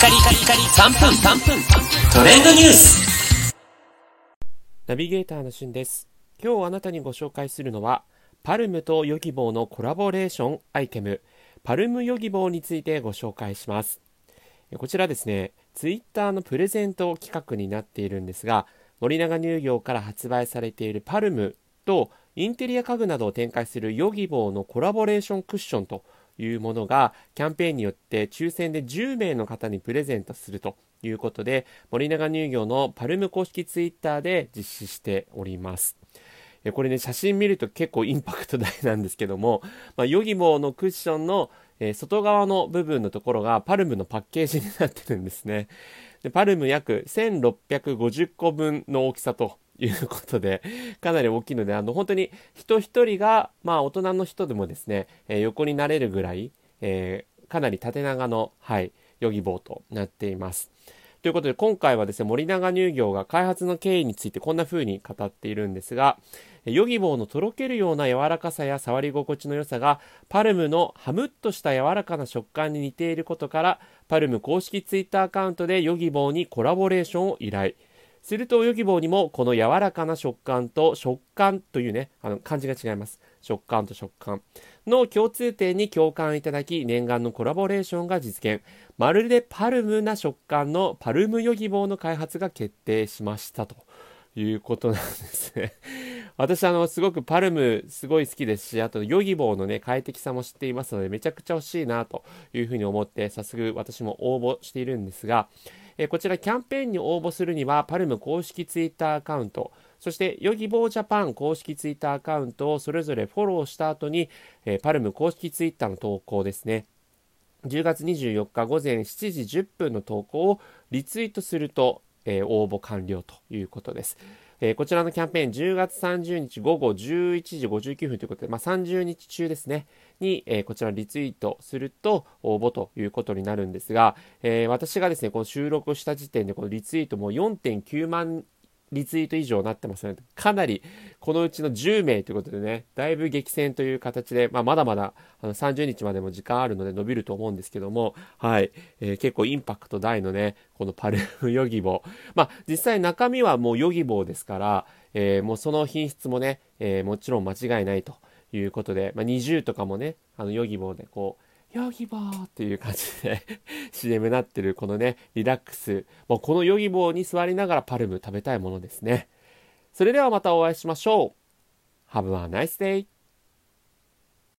カリカリカリ3分。3分トレンドニュース。ナビゲーターのしゅんです。今日あなたにご紹介するのはパルムとヨギボーのコラボレーションアイテム。パルムヨギボーについてご紹介します。こちらですねツイッターのプレゼント企画になっているんですが森永乳業から発売されているパルムとインテリア家具などを展開するヨギボーのコラボレーションクッションというものがキャンペーンによって抽選で10名の方にプレゼントするということで森永乳業のパルム公式ツイッターで実施しております。これね、写真見ると結構インパクト大なんですけども、まあ、ヨギボーのクッションの、えー、外側の部分のところがパルムのパッケージになってるんですね。でパルム約1650個分の大きさということで、かなり大きいので、あの、本当に人一人が、まあ、大人の人でもですね、えー、横になれるぐらい、えー、かなり縦長の、はい、ヨギボーとなっています。ということで、今回はですね、森永乳業が開発の経緯についてこんな風に語っているんですが、ヨギボーのとろけるような柔らかさや触り心地の良さが、パルムのハムッとした柔らかな食感に似ていることから、パルム公式ツイッターアカウントでヨギボーにコラボレーションを依頼。すると、ヨギボーにもこの柔らかな食感と食感というね、あの漢字が違います。食感と食感の共通点に共感いただき、念願のコラボレーションが実現。まるでパルムな食感のパルムヨギボーの開発が決定しましたということなんですね。私あの、すごくパルムすごい好きですし、あとヨギボーのね、快適さも知っていますので、めちゃくちゃ欲しいなというふうに思って、早速私も応募しているんですが、えこちらキャンペーンに応募するには、パルム公式ツイッターアカウント、そしてヨギボージャパン公式ツイッターアカウントをそれぞれフォローした後に、えパルム公式ツイッターの投稿ですね。10月24日午前7時10分の投稿をリツイートすると、え、応募完了ということです。えー、こちらのキャンペーン10月30日午後11時59分ということで、まあ、30日中ですね、に、えー、こちらリツイートすると応募ということになるんですが、えー、私がですね、この収録した時点でこのリツイートも4.9万リツイート以上になってますので、かなりこのうちの10名ということでね、だいぶ激戦という形で、まあ、まだまだあの30日までも時間あるので伸びると思うんですけども、はい、えー、結構インパクト大のね、このパルムヨギボー。まあ、実際中身はもうヨギボーですから、えー、もうその品質もね、えー、もちろん間違いないということで、まあ、20とかもね、あのヨギボーでこう、ヨギボーっていう感じで CM になってるこのね、リラックス。もうこのヨギボーに座りながらパルム食べたいものですね。それではまたお会いしましょう。Have a nice day!